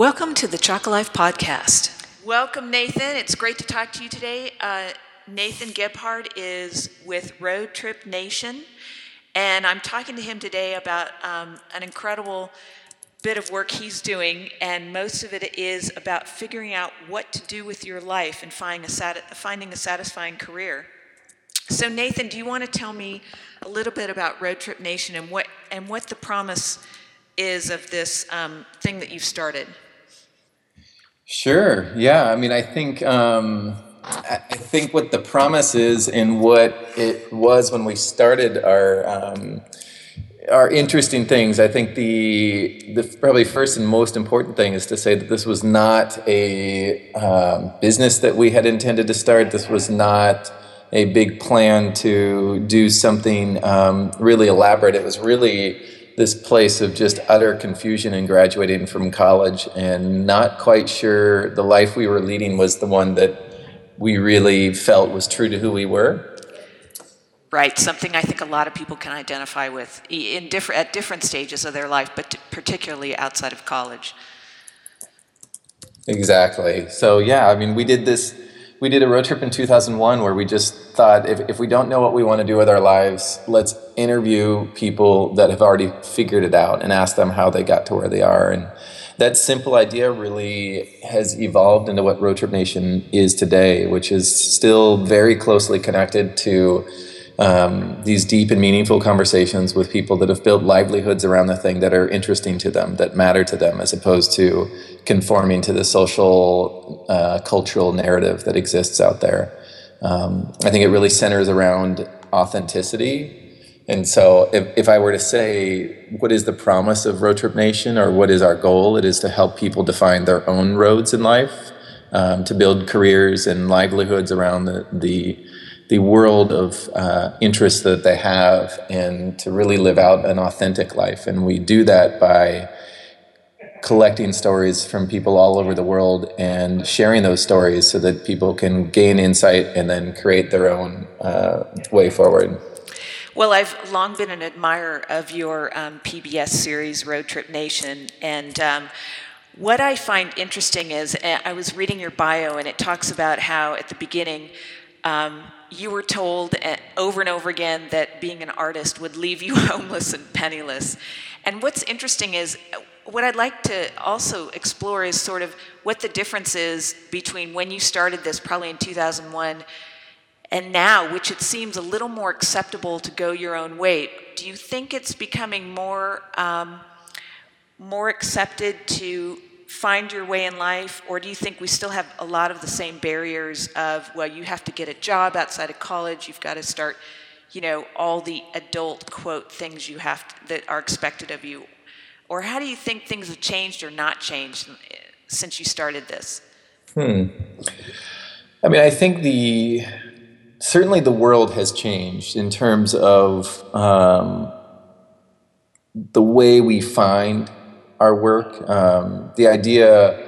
Welcome to the Chocolife podcast. Welcome, Nathan. It's great to talk to you today. Uh, Nathan Gebhard is with Road Trip Nation, and I'm talking to him today about um, an incredible bit of work he's doing, and most of it is about figuring out what to do with your life and finding a, sati- finding a satisfying career. So, Nathan, do you want to tell me a little bit about Road Trip Nation and what and what the promise is of this um, thing that you've started? Sure. Yeah. I mean, I think um, I think what the promise is and what it was when we started our um, our interesting things. I think the the probably first and most important thing is to say that this was not a um, business that we had intended to start. This was not a big plan to do something um, really elaborate. It was really this place of just utter confusion and graduating from college and not quite sure the life we were leading was the one that we really felt was true to who we were. Right, something I think a lot of people can identify with in different at different stages of their life, but particularly outside of college. Exactly. So yeah, I mean, we did this. We did a road trip in 2001 where we just thought, if, if we don't know what we want to do with our lives, let's interview people that have already figured it out and ask them how they got to where they are. And that simple idea really has evolved into what Road Trip Nation is today, which is still very closely connected to um, these deep and meaningful conversations with people that have built livelihoods around the thing that are interesting to them, that matter to them, as opposed to conforming to the social, uh, cultural narrative that exists out there. Um, I think it really centers around authenticity. And so, if, if I were to say, what is the promise of Road Trip Nation or what is our goal, it is to help people define their own roads in life, um, to build careers and livelihoods around the, the the world of uh, interests that they have and to really live out an authentic life. And we do that by collecting stories from people all over the world and sharing those stories so that people can gain insight and then create their own uh, way forward. Well, I've long been an admirer of your um, PBS series, Road Trip Nation, and um, what I find interesting is uh, I was reading your bio, and it talks about how at the beginning um, you were told uh, over and over again that being an artist would leave you homeless and penniless. And what's interesting is uh, what I'd like to also explore is sort of what the difference is between when you started this, probably in 2001, and now, which it seems a little more acceptable to go your own way. Do you think it's becoming more um, more accepted to find your way in life, or do you think we still have a lot of the same barriers of, well, you have to get a job outside of college, you've got to start, you know, all the adult quote things you have to, that are expected of you? Or how do you think things have changed or not changed since you started this? Hmm. I mean, I think the certainly the world has changed in terms of um, the way we find our work. Um, the idea,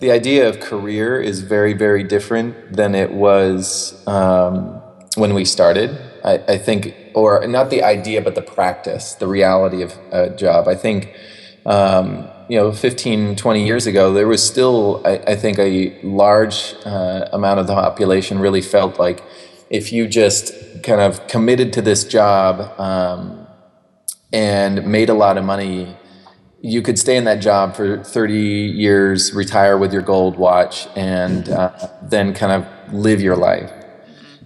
the idea of career is very, very different than it was um, when we started. I, I, think, or not the idea, but the practice, the reality of a job. I think, um, you know, 15, 20 years ago, there was still, I, I think, a large uh, amount of the population really felt like if you just kind of committed to this job um, and made a lot of money, you could stay in that job for 30 years, retire with your gold watch, and uh, then kind of live your life.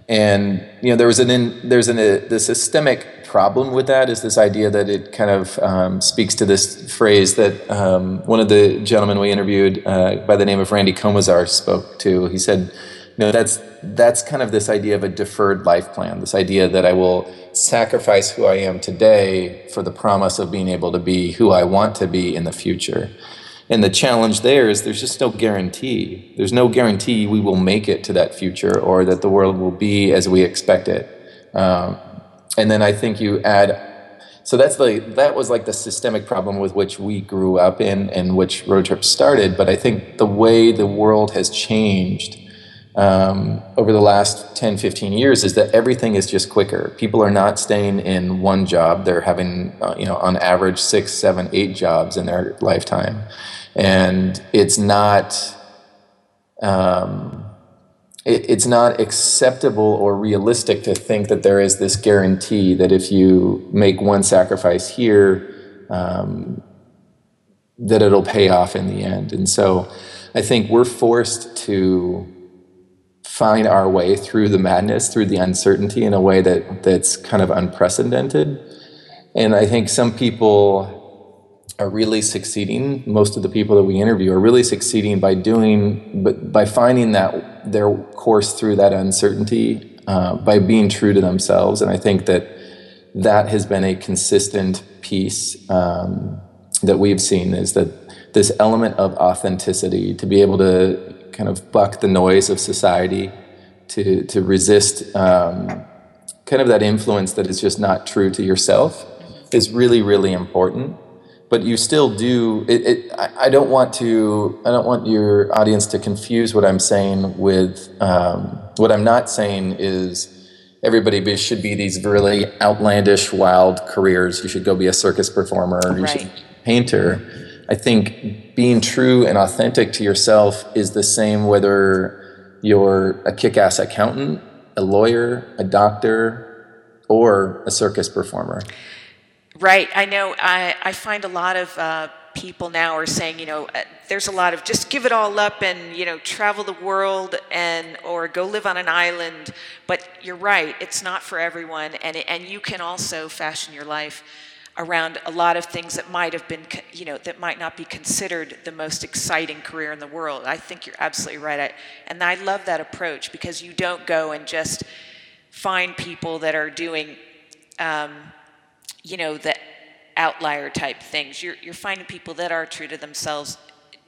And you know, there was an in, there's an, a, the systemic problem with that is this idea that it kind of um, speaks to this phrase that um, one of the gentlemen we interviewed uh, by the name of Randy Komisar spoke to. He said, "You know, that's that's kind of this idea of a deferred life plan. This idea that I will." sacrifice who I am today for the promise of being able to be who I want to be in the future. And the challenge there is there's just no guarantee. There's no guarantee we will make it to that future or that the world will be as we expect it. Um, and then I think you add, so that's the that was like the systemic problem with which we grew up in and which Road Trip started. But I think the way the world has changed um, over the last 10, 15 years is that everything is just quicker. People are not staying in one job. They're having, uh, you know, on average six, seven, eight jobs in their lifetime. And it's not, um, it, it's not acceptable or realistic to think that there is this guarantee that if you make one sacrifice here, um, that it'll pay off in the end. And so I think we're forced to find our way through the madness, through the uncertainty in a way that that's kind of unprecedented. And I think some people are really succeeding. Most of the people that we interview are really succeeding by doing, but by finding that their course through that uncertainty, uh, by being true to themselves. And I think that that has been a consistent piece um, that we've seen is that this element of authenticity to be able to kind of buck the noise of society, to, to resist um, kind of that influence that is just not true to yourself is really, really important. But you still do. It, it, I, I don't want to. I don't want your audience to confuse what I'm saying with um, what I'm not saying is everybody be, should be these really outlandish, wild careers. You should go be a circus performer. Or you should be a painter. I think being true and authentic to yourself is the same whether you're a kick-ass accountant, a lawyer, a doctor, or a circus performer. Right. I know. I, I find a lot of uh, people now are saying, you know, uh, there's a lot of just give it all up and you know travel the world and or go live on an island. But you're right. It's not for everyone, and and you can also fashion your life around a lot of things that might have been, you know, that might not be considered the most exciting career in the world. I think you're absolutely right. I, and I love that approach because you don't go and just find people that are doing um, you know, the outlier type things. You're, you're finding people that are true to themselves,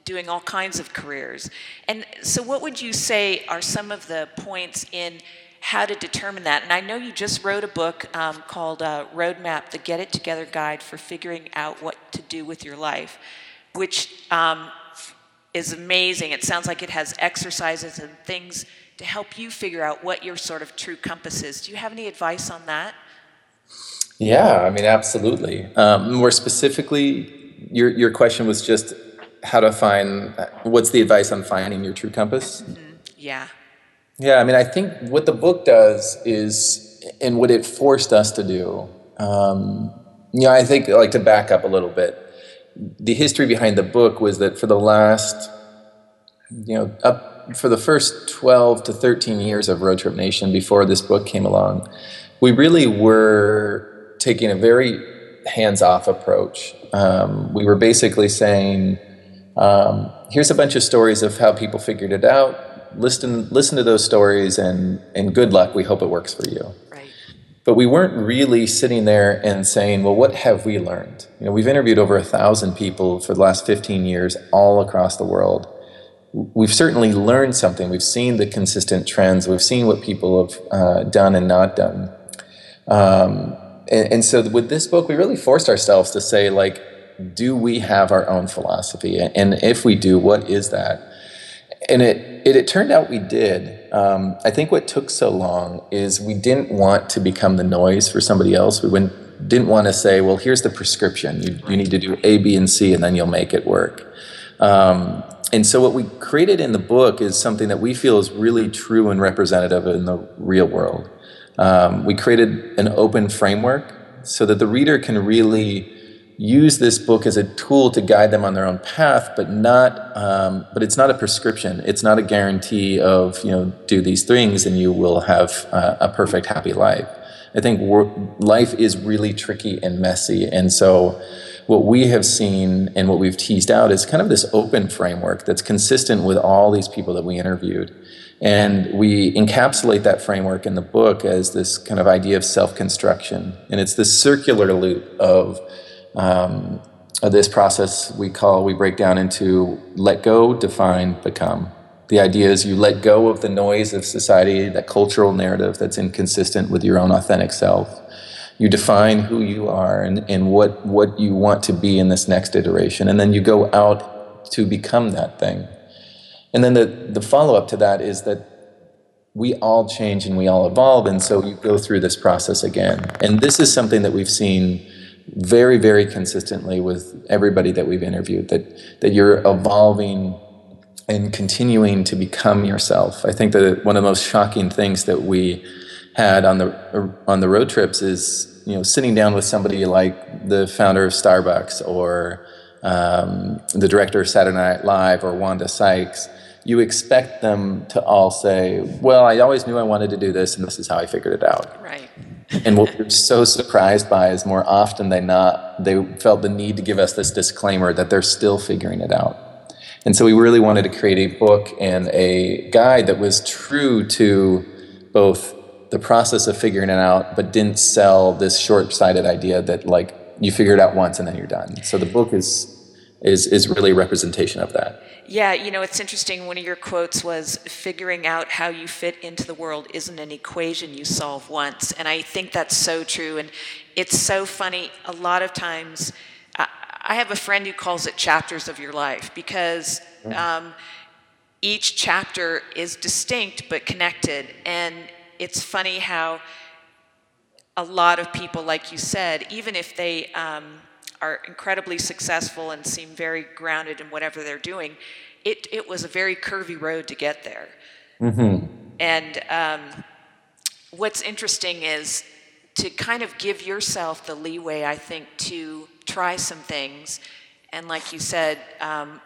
doing all kinds of careers. And so, what would you say are some of the points in how to determine that? And I know you just wrote a book um, called uh, Roadmap The Get It Together Guide for Figuring Out What to Do with Your Life, which um, is amazing. It sounds like it has exercises and things to help you figure out what your sort of true compass is. Do you have any advice on that? Yeah, I mean, absolutely. Um, more specifically, your your question was just how to find. What's the advice on finding your true compass? Yeah. Yeah, I mean, I think what the book does is, and what it forced us to do. Um, you know, I think like to back up a little bit. The history behind the book was that for the last, you know, up for the first twelve to thirteen years of Road Trip Nation before this book came along, we really were taking a very hands-off approach. Um, we were basically saying, um, "Here's a bunch of stories of how people figured it out. Listen, listen to those stories, and and good luck. We hope it works for you." Right. But we weren't really sitting there and saying, "Well, what have we learned?" You know, we've interviewed over a thousand people for the last 15 years, all across the world. We've certainly learned something. We've seen the consistent trends. We've seen what people have uh, done and not done. Um, and, and so with this book, we really forced ourselves to say, like, do we have our own philosophy? And if we do, what is that? And it, it, it turned out we did. Um, I think what took so long is we didn't want to become the noise for somebody else. We didn't want to say, well, here's the prescription. You, you need to do A, B, and C, and then you'll make it work. Um, and so what we created in the book is something that we feel is really true and representative in the real world. Um, we created an open framework so that the reader can really use this book as a tool to guide them on their own path, but not. Um, but it's not a prescription. It's not a guarantee of you know do these things and you will have uh, a perfect happy life. I think life is really tricky and messy, and so what we have seen and what we've teased out is kind of this open framework that's consistent with all these people that we interviewed. And we encapsulate that framework in the book as this kind of idea of self construction. And it's this circular loop of, um, of this process we call, we break down into let go, define, become. The idea is you let go of the noise of society, that cultural narrative that's inconsistent with your own authentic self. You define who you are and, and what, what you want to be in this next iteration. And then you go out to become that thing. And then the, the follow up to that is that we all change and we all evolve, and so you go through this process again. And this is something that we've seen very, very consistently with everybody that we've interviewed that that you're evolving and continuing to become yourself. I think that one of the most shocking things that we had on the on the road trips is you know sitting down with somebody like the founder of Starbucks or um, the director of Saturday Night Live or Wanda Sykes. You expect them to all say, "Well, I always knew I wanted to do this, and this is how I figured it out." Right. And what we're so surprised by is more often than not, they felt the need to give us this disclaimer that they're still figuring it out. And so we really wanted to create a book and a guide that was true to both the process of figuring it out, but didn't sell this short-sighted idea that like you figure it out once and then you're done. So the book is is is really a representation of that. Yeah, you know, it's interesting. One of your quotes was figuring out how you fit into the world isn't an equation you solve once. And I think that's so true. And it's so funny. A lot of times, I, I have a friend who calls it chapters of your life because um, each chapter is distinct but connected. And it's funny how a lot of people, like you said, even if they um, are incredibly successful and seem very grounded in whatever they're doing, it, it was a very curvy road to get there. And um, what's interesting is to kind of give yourself the leeway, I think, to try some things. And like you said, um,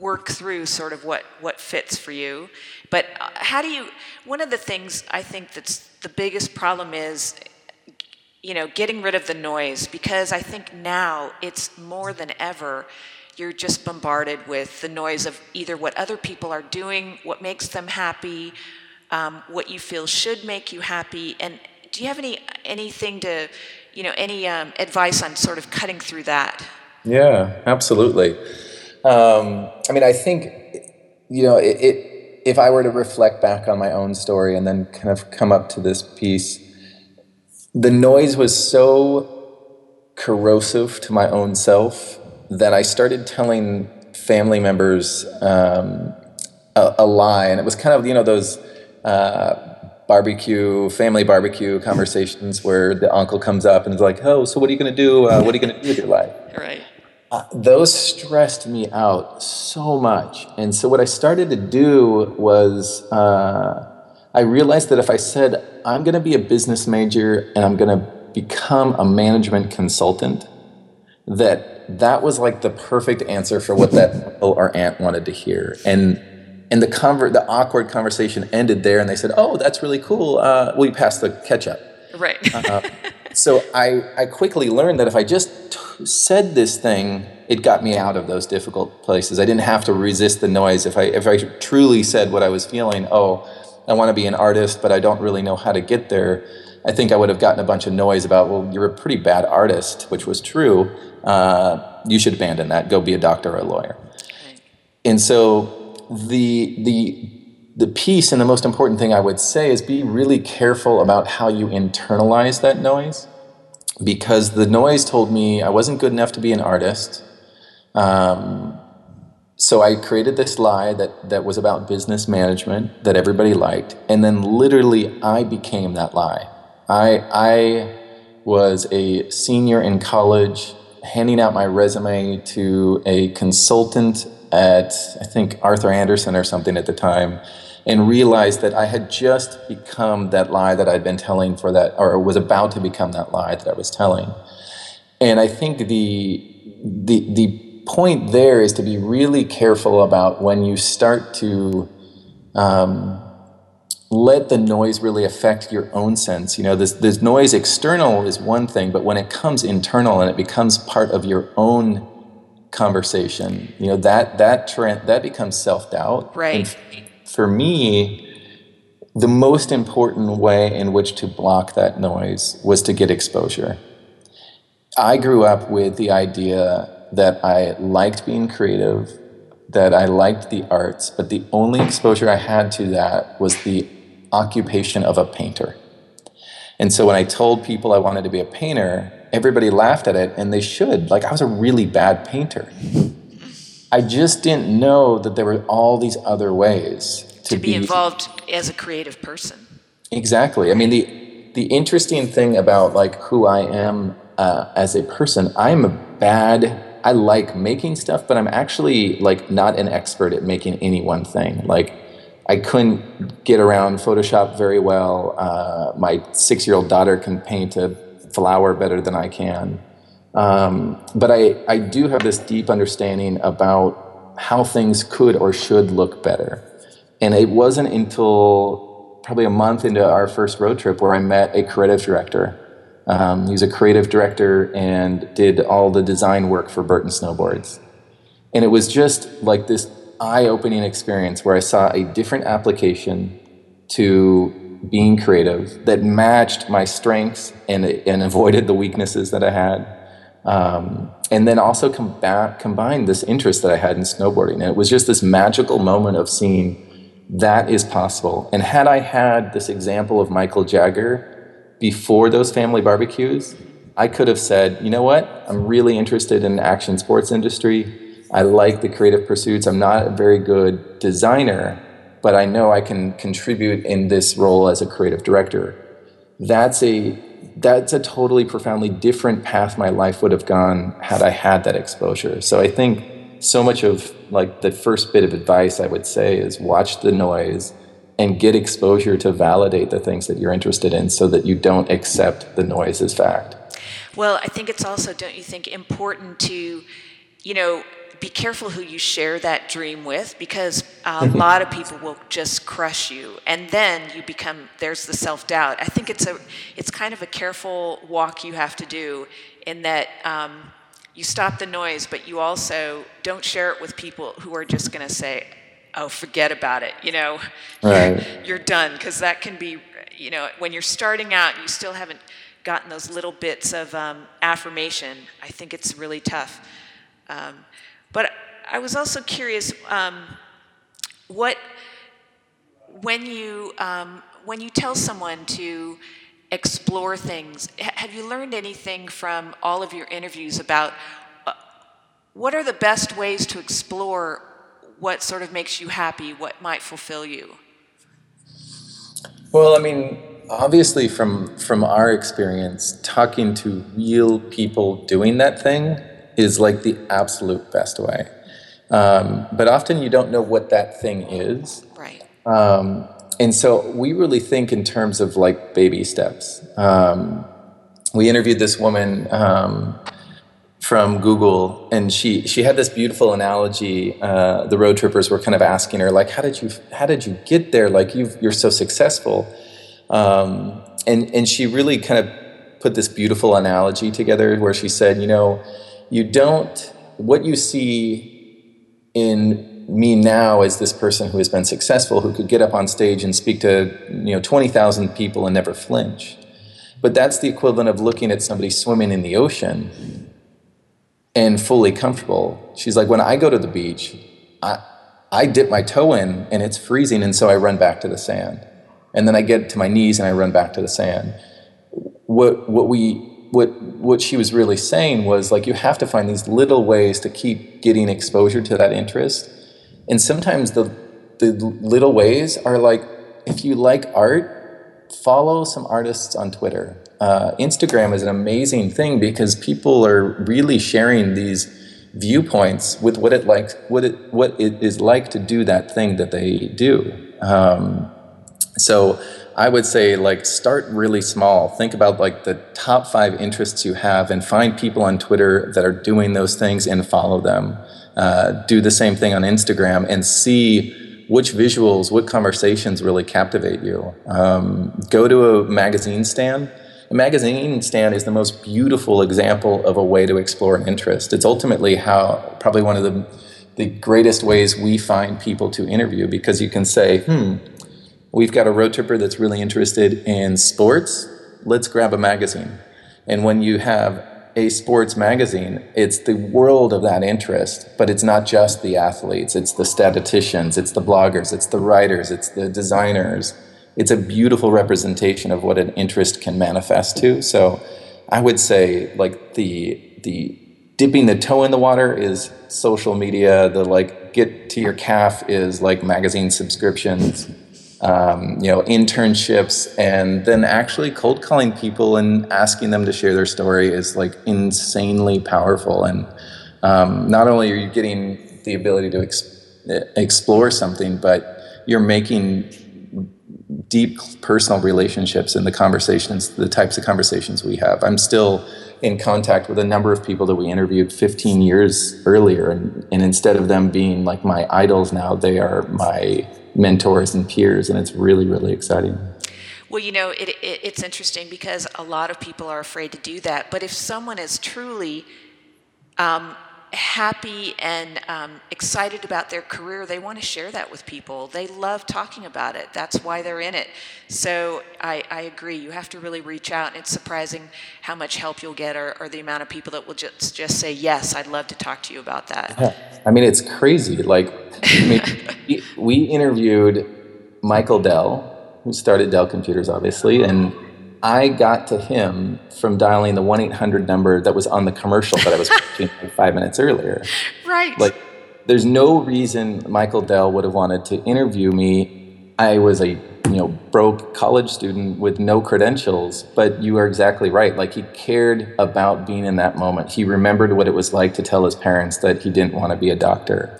work through sort of what, what fits for you. But uh, how do you, one of the things I think that's the biggest problem is, you know, getting rid of the noise because I think now it's more than ever, you're just bombarded with the noise of either what other people are doing, what makes them happy, um, what you feel should make you happy. And do you have any anything to, you know, any um, advice on sort of cutting through that? Yeah, absolutely. Um, I mean, I think, you know, it, it, if I were to reflect back on my own story and then kind of come up to this piece, the noise was so corrosive to my own self that I started telling family members um, a, a lie. And it was kind of, you know, those uh, barbecue, family barbecue conversations where the uncle comes up and is like, oh, so what are you going to do? Uh, what are you going to do with your life? Right. Uh, those stressed me out so much. And so what I started to do was uh, I realized that if I said, I'm going to be a business major and I'm going to become a management consultant, that that was like the perfect answer for what that uncle or aunt wanted to hear. And and the conver- the awkward conversation ended there, and they said, "Oh, that's really cool. Uh, will you pass the ketchup?" Right. So I, I quickly learned that if I just t- said this thing, it got me out of those difficult places. I didn't have to resist the noise. If I, if I truly said what I was feeling, oh, I want to be an artist, but I don't really know how to get there, I think I would have gotten a bunch of noise about, well, you're a pretty bad artist, which was true. Uh, you should abandon that. Go be a doctor or a lawyer. And so the the the piece and the most important thing I would say is be really careful about how you internalize that noise because the noise told me I wasn't good enough to be an artist. Um, so I created this lie that, that was about business management that everybody liked, and then literally I became that lie. I, I was a senior in college handing out my resume to a consultant at, I think, Arthur Andersen or something at the time, and realized that I had just become that lie that I'd been telling for that, or was about to become that lie that I was telling. And I think the, the, the point there is to be really careful about when you start to um, let the noise really affect your own sense. You know, this, this noise external is one thing, but when it comes internal and it becomes part of your own conversation, you know, that that trend that becomes self-doubt. Right. And for me, the most important way in which to block that noise was to get exposure. I grew up with the idea that I liked being creative, that I liked the arts, but the only exposure I had to that was the occupation of a painter. And so when I told people I wanted to be a painter, everybody laughed at it, and they should. Like, I was a really bad painter. I just didn't know that there were all these other ways. to be involved as a creative person. Exactly. I mean, the the interesting thing about like who I am uh, as a person, I'm a bad. I like making stuff, but I'm actually like not an expert at making any one thing. Like, I couldn't get around Photoshop very well. Uh, my six year old daughter can paint a flower better than I can. Um, but I, I do have this deep understanding about how things could or should look better. And it wasn't until probably a month into our first road trip where I met a creative director. Um, he's a creative director and did all the design work for Burton Snowboards. And it was just like this eye opening experience where I saw a different application to being creative that matched my strengths and, and avoided the weaknesses that I had. Um, and then also combat, combine this interest that I had in snowboarding. And it was just this magical moment of seeing that is possible. And had I had this example of Michael Jagger before those family barbecues, I could have said, you know what? I'm really interested in action sports industry. I like the creative pursuits. I'm not a very good designer, but I know I can contribute in this role as a creative director. That's a that's a totally profoundly different path my life would have gone had I had that exposure. So I think so much of like the first bit of advice I would say is watch the noise and get exposure to validate the things that you're interested in so that you don't accept the noise as fact. Well, I think it's also, don't you think, important to, you know, be careful who you share that dream with because a lot of people will just crush you and then you become there's the self-doubt i think it's a it's kind of a careful walk you have to do in that um, you stop the noise but you also don't share it with people who are just going to say oh forget about it you know? Right. you're, you're done because that can be you know when you're starting out and you still haven't gotten those little bits of um, affirmation. I think it's really tough. Um, but I was also curious um, what when you um, when you tell someone to explore things, have you learned anything from all of your interviews about uh, what are the best ways to explore what sort of makes you happy, what might fulfill you? Well, I mean, obviously from from our experience talking to real people doing that thing is like the absolute best way. Um, but often you don't know what that thing is. Right. Um, and so we really think in terms of like baby steps. Um, we interviewed this woman um, from Google, and she she had this beautiful analogy. Uh, the road trippers were kind of asking her, like, "How did you how did you get there? Like, you you're so successful." Um, and and she really kind of put this beautiful analogy together, where she said, "You know." you don't, what you see in me now as this person who has been successful, who could get up on stage and speak to, you know, 20,000 people and never flinch. But that's the equivalent of looking at somebody swimming in the ocean and fully comfortable. She's like, when I go to the beach, I, I dip my toe in and it's freezing, and so I run back to the sand. And then I get to my knees and I run back to the sand. What, what we what what she was really saying was like you have to find these little ways to keep getting exposure to that interest and sometimes the the little ways are like if you like art follow some artists on twitter uh, instagram is an amazing thing because people are really sharing these viewpoints with what it like what it what it is like to do that thing that they do um, so I would say like start really small. Think about like the top five interests you have and find people on Twitter that are doing those things and follow them. Uh, do the same thing on Instagram and see which visuals, what conversations really captivate you. Um, go to a magazine stand. A magazine stand is the most beautiful example of a way to explore an interest. It's ultimately how probably one of the the greatest ways we find people to interview because you can say, hmm, We've got a road tripper that's really interested in sports. Let's grab a magazine. And when you have a sports magazine, it's the world of that interest, but it's not just the athletes, it's the statisticians, it's the bloggers, it's the writers, it's the designers. It's a beautiful representation of what an interest can manifest to. So I would say like the the dipping the toe in the water is social media, the like get to your calf is like magazine subscriptions, um, you know, internships, and then actually cold calling people and asking them to share their story is like insanely powerful. And um, not only are you getting the ability to ex- explore something, but you're making deep personal relationships in the conversations, the types of conversations we have. I'm still in contact with a number of people that we interviewed 15 years earlier, and, and instead of them being like my idols now, they are my mentors and peers, and it's really, really exciting. Well, you know, it, it, it's interesting because a lot of people are afraid to do that. But if someone is truly um, happy and um, excited about their career, they want to share that with people. They love talking about it. That's why they're in it. So I, I agree. You have to really reach out. And it's surprising how much help you'll get or, or, the amount of people that will just, just say, Yes, I'd love to talk to you about that. Yeah. I mean, it's crazy. Like, I mean, we interviewed Michael Dell, who started Dell Computers, obviously, and I got to him from dialing the 1 800 number that was on the commercial that I was watching like five minutes earlier. Right. Like, there's no reason Michael Dell would have wanted to interview me. I was a you know broke college student with no credentials but you are exactly right like he cared about being in that moment he remembered what it was like to tell his parents that he didn't want to be a doctor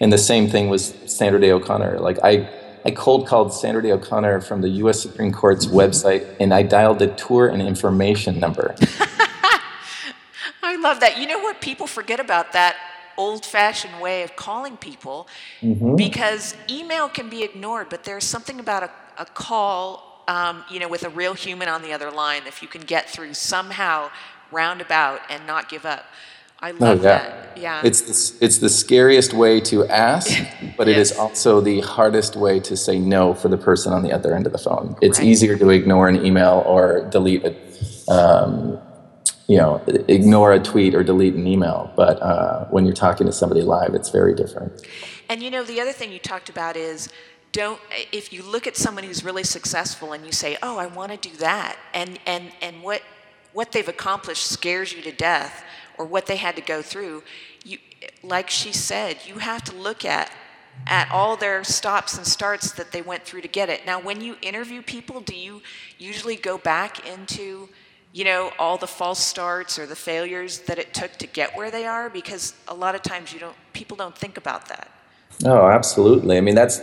and the same thing was sandra day o'connor like i I cold called Sandra Day O'Connor from the U.S. Supreme Court's website, and I dialed the tour and information number. I love that. You know what? People forget about that old-fashioned way of calling people mm-hmm. because email can be ignored, but there's something about a, a call, um, you know, with a real human on the other line. If you can get through somehow, roundabout, and not give up. I love oh, yeah. that. Yeah. It's the, it's the scariest way to ask, but yes. it is also the hardest way to say no for the person on the other end of the phone. It's right. easier to ignore an email or delete it. Um, you know, ignore a tweet or delete an email. But uh, when you're talking to somebody live, it's very different. And you know, the other thing you talked about is don't if you look at someone who's really successful and you say, "Oh, I want to do that," and and and what what they've accomplished scares you to death or what they had to go through, you, like she said, you have to look at at all their stops and starts that they went through to get it. Now, when you interview people, do you usually go back into, you know, all the false starts or the failures that it took to get where they are? Because a lot of times you don't, people don't think about that. Oh, absolutely. I mean, that's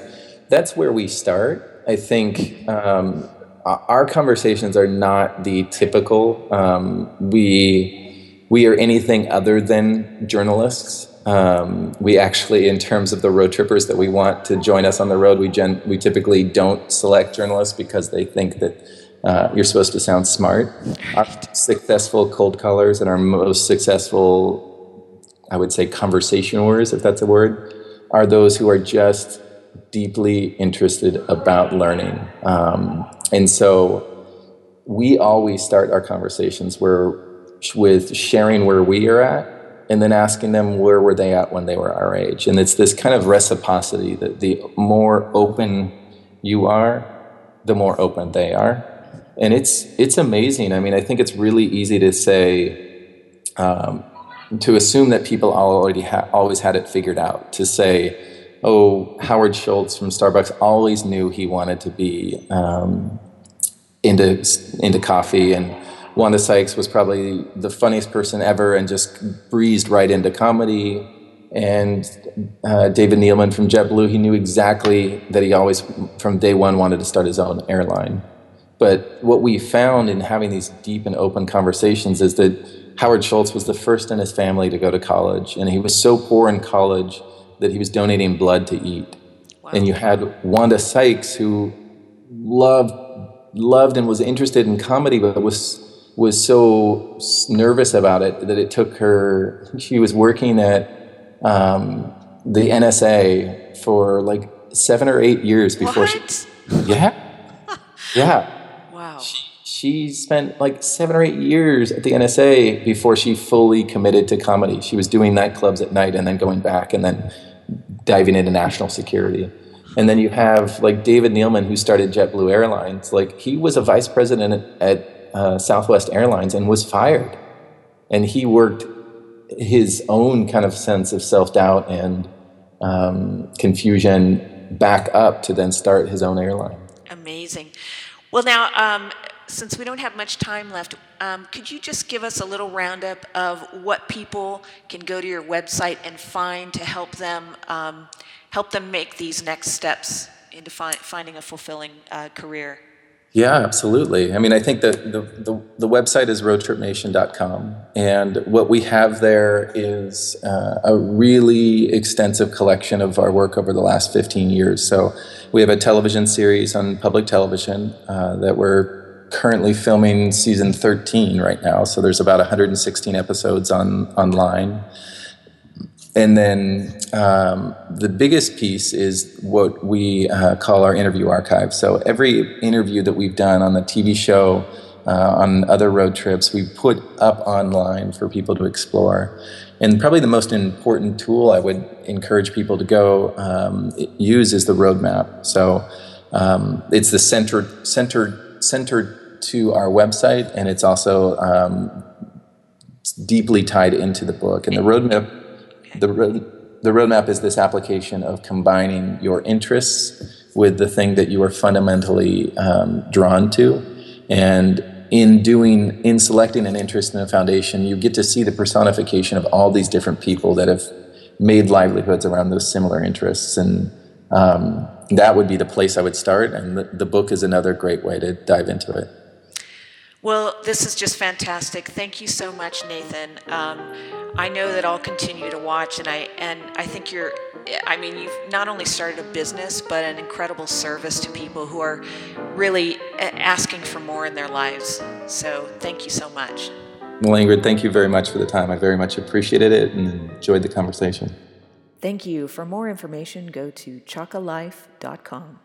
that's where we start. I think um, our conversations are not the typical. Um, we we are anything other than journalists. Um, we actually, in terms of the road trippers that we want to join us on the road, we, gen- we typically don't select journalists because they think that uh, you're supposed to sound smart. Our successful cold callers and our most successful, I would say, conversationers, if that's a word, are those who are just deeply interested about learning. Um, and so we always start our conversations where with sharing where we are at and then asking them where were they at when they were our age. And it's this kind of reciprocity that the more open you are the more open they are. And it's it's amazing. I mean i think it's really easy to say um, to assume that people already ha- always had it figured out to say oh howard schultz from starbucks always knew he wanted to be um, into into coffee and Wanda Sykes was probably the funniest person ever and just breezed right into comedy. And uh, David Neeleman from JetBlue, he knew exactly that he always, from day one, wanted to start his own airline. But what we found in having these deep and open conversations is that Howard Schultz was the first in his family to go to college. And he was so poor in college that he was donating blood to eat. Wow. And you had Wanda Sykes, who loved loved and was interested in comedy, but was was so nervous about it that it took her. She was working at um, the NSA for like seven or eight years before what? she. Yeah, yeah. Wow. She, she spent like seven or eight years at the NSA before she fully committed to comedy. She was doing nightclubs at night and then going back and then diving into national security. And then you have like David Neeleman, who started JetBlue Airlines. Like he was a vice president at, uh, Southwest Airlines and was fired. And he worked his own kind of sense of self doubt and um, confusion back up to then start his own airline. Amazing. Well, now, um, since we don't have much time left, um, could you just give us a little roundup of what people can go to your website and find to help them um, help them make these next steps into fi- finding a fulfilling uh, career? Yeah, absolutely. I mean, I think that the, the, the website is roadtripnation.com. And what we have there is uh, a really extensive collection of our work over the last 15 years. So we have a television series on public television uh, that we're currently filming season 13 right now. So there's about 116 episodes on online. And then um, the biggest piece is what we uh, call our interview archive. So every interview that we've done on the TV show, uh, on other road trips, we put up online for people to explore. And probably the most important tool I would encourage people to go um, use is the roadmap. So um, it's the centered, centered, centered to our website, and it's also um, deeply tied into the book. And the roadmap the, road, the roadmap is this application of combining your interests with the thing that you are fundamentally um, drawn to. And in doing, in selecting an interest in a foundation, you get to see the personification of all these different people that have made livelihoods around those similar interests. And um, that would be the place I would start. And the, the book is another great way to dive into it. Well, this is just fantastic. Thank you so much, Nathan. Um, I know that I'll continue to watch, and I and I think you're. I mean, you've not only started a business, but an incredible service to people who are really asking for more in their lives. So, thank you so much. Well, Ingrid, thank you very much for the time. I very much appreciated it and enjoyed the conversation. Thank you. For more information, go to chakalife.com.